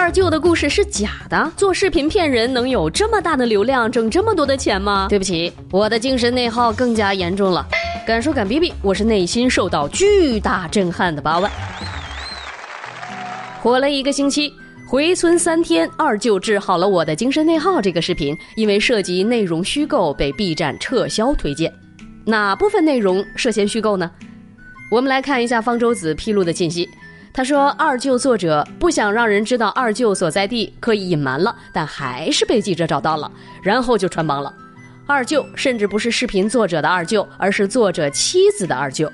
二舅的故事是假的？做视频骗人能有这么大的流量，挣这么多的钱吗？对不起，我的精神内耗更加严重了。敢说敢逼逼，我是内心受到巨大震撼的八万。火了一个星期，回村三天，二舅治好了我的精神内耗。这个视频因为涉及内容虚构，被 B 站撤销推荐。哪部分内容涉嫌虚构呢？我们来看一下方舟子披露的信息。他说，二舅作者不想让人知道二舅所在地，刻意隐瞒了，但还是被记者找到了，然后就穿帮了。二舅甚至不是视频作者的二舅，而是作者妻子的二舅。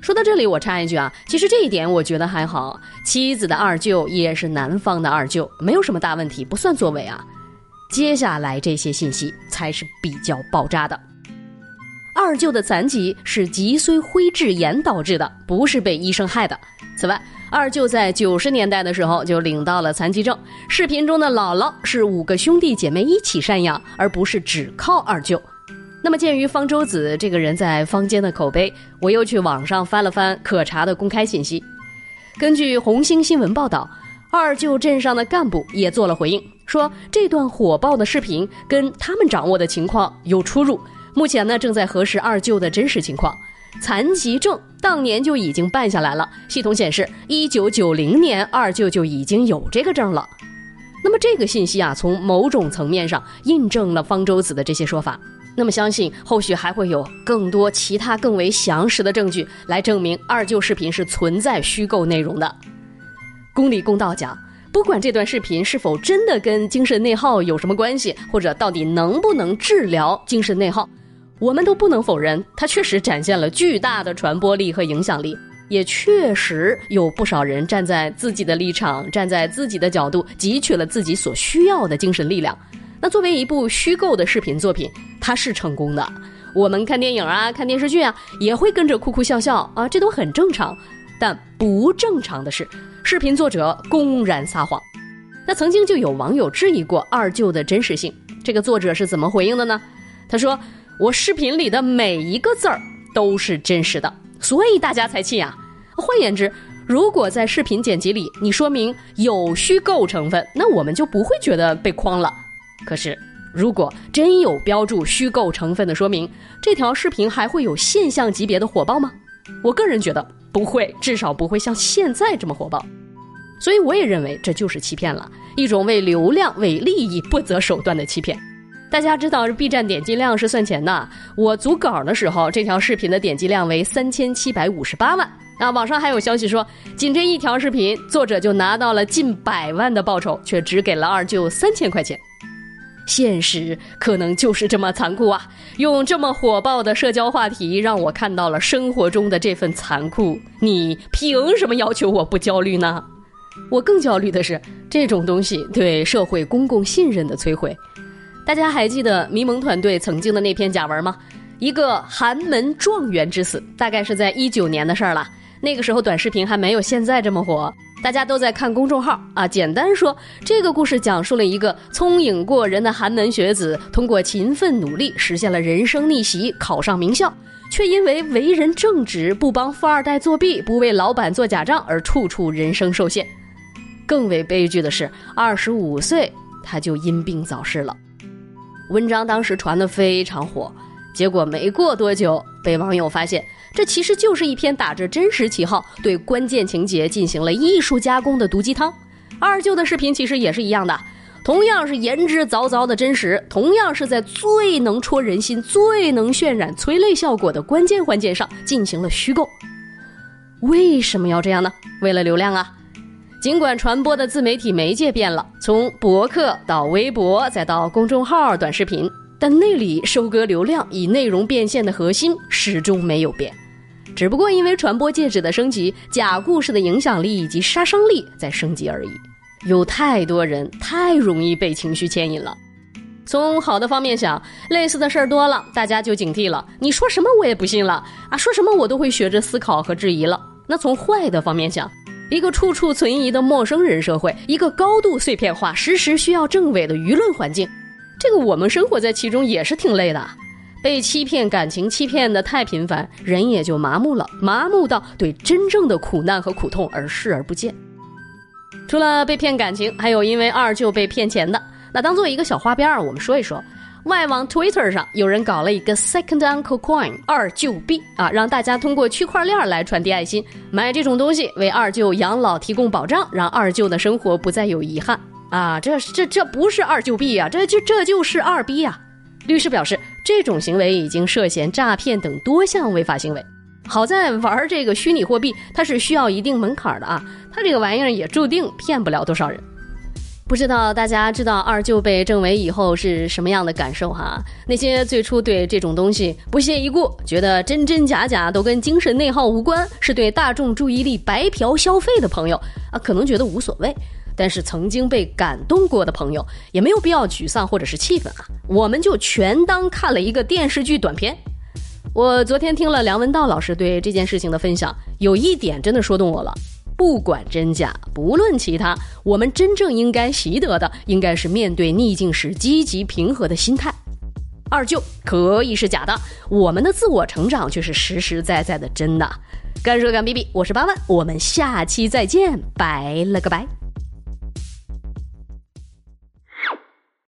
说到这里，我插一句啊，其实这一点我觉得还好，妻子的二舅也是男方的二舅，没有什么大问题，不算作伪啊。接下来这些信息才是比较爆炸的。二舅的残疾是脊髓灰质炎导致的，不是被医生害的。此外，二舅在九十年代的时候就领到了残疾证。视频中的姥姥是五个兄弟姐妹一起赡养，而不是只靠二舅。那么，鉴于方舟子这个人在坊间的口碑，我又去网上翻了翻可查的公开信息。根据红星新闻报道，二舅镇上的干部也做了回应，说这段火爆的视频跟他们掌握的情况有出入。目前呢，正在核实二舅的真实情况。残疾证当年就已经办下来了，系统显示，一九九零年二舅就已经有这个证了。那么这个信息啊，从某种层面上印证了方舟子的这些说法。那么相信后续还会有更多其他更为详实的证据来证明二舅视频是存在虚构内容的。公理公道讲，不管这段视频是否真的跟精神内耗有什么关系，或者到底能不能治疗精神内耗。我们都不能否认，它确实展现了巨大的传播力和影响力，也确实有不少人站在自己的立场，站在自己的角度，汲取了自己所需要的精神力量。那作为一部虚构的视频作品，它是成功的。我们看电影啊，看电视剧啊，也会跟着哭哭笑笑啊，这都很正常。但不正常的是，视频作者公然撒谎。那曾经就有网友质疑过二舅的真实性，这个作者是怎么回应的呢？他说。我视频里的每一个字儿都是真实的，所以大家才信啊。换言之，如果在视频剪辑里你说明有虚构成分，那我们就不会觉得被诓了。可是，如果真有标注虚构成分的说明，这条视频还会有现象级别的火爆吗？我个人觉得不会，至少不会像现在这么火爆。所以，我也认为这就是欺骗了，一种为流量、为利益不择手段的欺骗。大家知道，B 站点击量是算钱的。我组稿的时候，这条视频的点击量为三千七百五十八万。那网上还有消息说，仅这一条视频，作者就拿到了近百万的报酬，却只给了二舅三千块钱。现实可能就是这么残酷啊！用这么火爆的社交话题，让我看到了生活中的这份残酷。你凭什么要求我不焦虑呢？我更焦虑的是这种东西对社会公共信任的摧毁。大家还记得迷蒙团队曾经的那篇假文吗？一个寒门状元之死，大概是在一九年的事儿了。那个时候短视频还没有现在这么火，大家都在看公众号啊。简单说，这个故事讲述了一个聪颖过人的寒门学子，通过勤奋努力实现了人生逆袭，考上名校，却因为为人正直，不帮富二代作弊，不为老板做假账而处处人生受限。更为悲剧的是，二十五岁他就因病早逝了。文章当时传得非常火，结果没过多久，被网友发现，这其实就是一篇打着真实旗号，对关键情节进行了艺术加工的毒鸡汤。二舅的视频其实也是一样的，同样是言之凿凿的真实，同样是在最能戳人心、最能渲染催泪效果的关键环节上进行了虚构。为什么要这样呢？为了流量啊！尽管传播的自媒体媒介变了，从博客到微博，再到公众号、短视频，但那里收割流量、以内容变现的核心始终没有变，只不过因为传播介质的升级，假故事的影响力以及杀伤力在升级而已。有太多人太容易被情绪牵引了。从好的方面想，类似的事儿多了，大家就警惕了。你说什么我也不信了啊，说什么我都会学着思考和质疑了。那从坏的方面想。一个处处存疑的陌生人社会，一个高度碎片化、时时需要证伪的舆论环境，这个我们生活在其中也是挺累的。被欺骗、感情欺骗的太频繁，人也就麻木了，麻木到对真正的苦难和苦痛而视而不见。除了被骗感情，还有因为二舅被骗钱的。那当做一个小花边儿，我们说一说。外网 Twitter 上有人搞了一个 Second Uncle Coin 二舅币啊，让大家通过区块链来传递爱心，买这种东西为二舅养老提供保障，让二舅的生活不再有遗憾啊！这这这不是二舅币啊，这就这就是二逼啊！律师表示，这种行为已经涉嫌诈骗等多项违法行为。好在玩这个虚拟货币，它是需要一定门槛的啊，它这个玩意儿也注定骗不了多少人。不知道大家知道二舅被证伪以后是什么样的感受哈？那些最初对这种东西不屑一顾，觉得真真假假都跟精神内耗无关，是对大众注意力白嫖消费的朋友啊，可能觉得无所谓；但是曾经被感动过的朋友，也没有必要沮丧或者是气愤啊。我们就全当看了一个电视剧短片。我昨天听了梁文道老师对这件事情的分享，有一点真的说动我了。不管真假，不论其他，我们真正应该习得的，应该是面对逆境时积极平和的心态。二舅可以是假的，我们的自我成长却是实实在在的真的。干说干逼逼，我是八万，我们下期再见，拜了个拜。